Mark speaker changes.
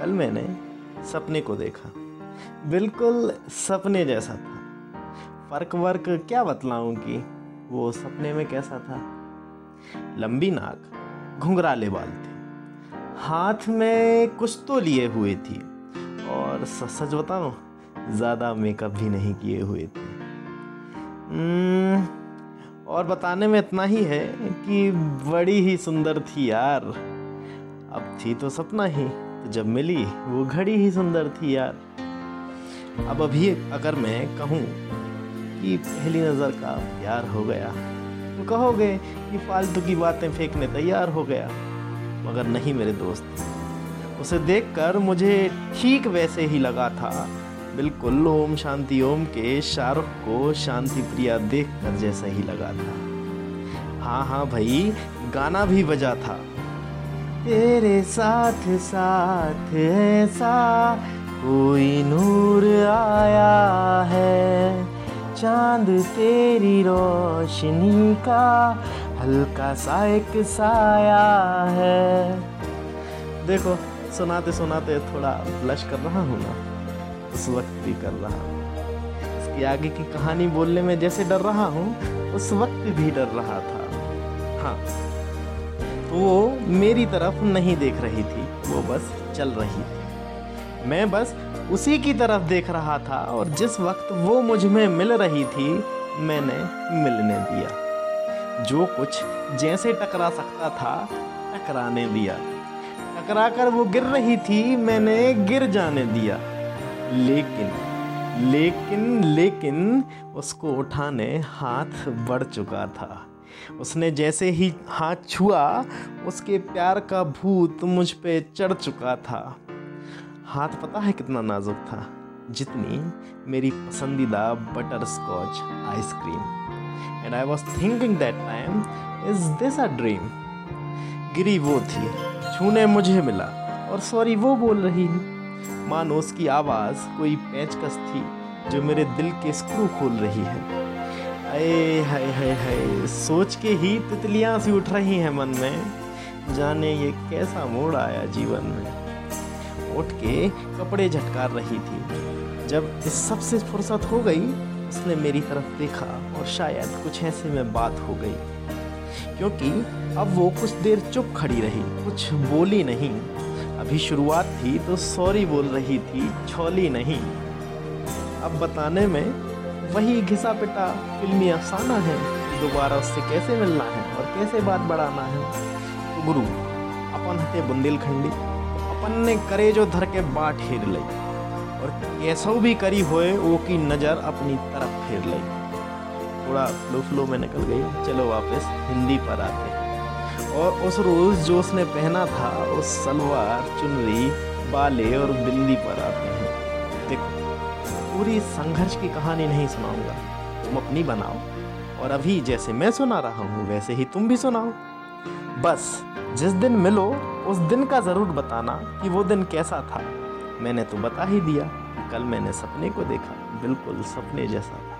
Speaker 1: कल मैंने सपने को देखा। बिल्कुल सपने जैसा था। फ़र्क वर्क क्या बतलाऊं कि वो सपने में कैसा था? लंबी नाक घुंघराले बाल थे। हाथ में कुछ तो लिए हुए थी। और सच सच बताऊँ ज़्यादा मेकअप भी नहीं किए हुए थे। हम्म, और बताने में इतना ही है कि बड़ी ही सुंदर थी यार। अब थी तो सपना ही। जब मिली, वो घड़ी ही सुंदर थी यार। अब अभी अगर मैं कहूँ कि पहली नज़र का प्यार हो गया तो कहोगे कि फालतू की बातें फेंकने तैयार हो गया, मगर नहीं मेरे दोस्त। उसे देखकर मुझे ठीक वैसे ही लगा था। बिल्कुल ओम शांति, ओम के शाहरुख को शांति प्रिया देख कर जैसा ही लगा था। हाँ हाँ भाई, गाना भी बजा था। तेरे साथ साथ ऐसा कोई नूर आया है। चाँद तेरी रोशनी का हल्का सा एक साया है। देखो, सुनाते सुनाते थोड़ा ब्लश कर रहा हूँ ना? उस वक्त भी कर रहा हूँ। इसकी आगे की कहानी बोलने में जैसे डर रहा हूँ, उस वक्त भी डर रहा था। हाँ। वो मेरी तरफ़ नहीं देख रही थी, वो बस चल रही थी। मैं बस उसी की तरफ़ देख रहा था और जिस वक्त वो मुझमें मिल रही थी, मैंने मिलने दिया। जो कुछ जैसे टकरा सकता था, टकराने दिया। टकरा कर वो गिर रही थी, मैंने गिर जाने दिया। लेकिन लेकिन लेकिन उसको उठाने हाथ बढ़ चुका था। उसने जैसे ही हाथ छुआ, उसके प्यार का भूत मुझ पे चढ़ चुका था। हाथ पता है कितना नाजुक था? जितनी मेरी पसंदीदा butterscotch ice cream and I was thinking that time is this a dream गिरी वो थी, छूने मुझे मिला, और सॉरी वो बोल रही मानो उसकी आवाज़ कोई पेचकस थी, जो मेरे दिल के स्क्रू खोल रही है। हाय हाय हाय सोच के ही तितलियाँ सी उठ रही हैं मन में। जाने ये कैसा मोड़ आया जीवन में। उठ के कपड़े झटकार रही थी। जब इस सबसे फुर्सत हो गई, उसने मेरी तरफ़ देखा और शायद कुछ ऐसे में बात हो गई। क्योंकि अब वो कुछ देर चुप खड़ी रही, कुछ बोली नहीं। अभी शुरुआत थी तो सॉरी बोल रही थी, छोली नहीं। अब बताने में वही घिसा पिटा फिल्मी अफसाना है, दोबारा उससे कैसे मिलना है और कैसे बात बढ़ाना है? तो गुरु, अपन हटे बुंदेलखंडी, अपन ने करे जो धर के बाट हेर लई और कैसो भी करी होए, वो की नज़र अपनी तरफ़ फेर लई थोड़ा फ्लो फ्लो में निकल गई, चलो वापस हिंदी पर आते और उस रोज़ जो उसने पहना था, उस सलवार, चुनरी, बाले और बिल्ली पर आते हैं। देखो पूरी संघर्ष की कहानी नहीं सुनाऊँगा। तुम अपनी बनाओ। और अभी जैसे मैं सुना रहा हूँ, वैसे ही तुम भी सुनाओ। बस, जिस दिन मिलो, उस दिन का ज़रूर बताना कि वो दिन कैसा था। मैंने तो बता ही दिया कल मैंने सपने को देखा, बिल्कुल सपने जैसा था।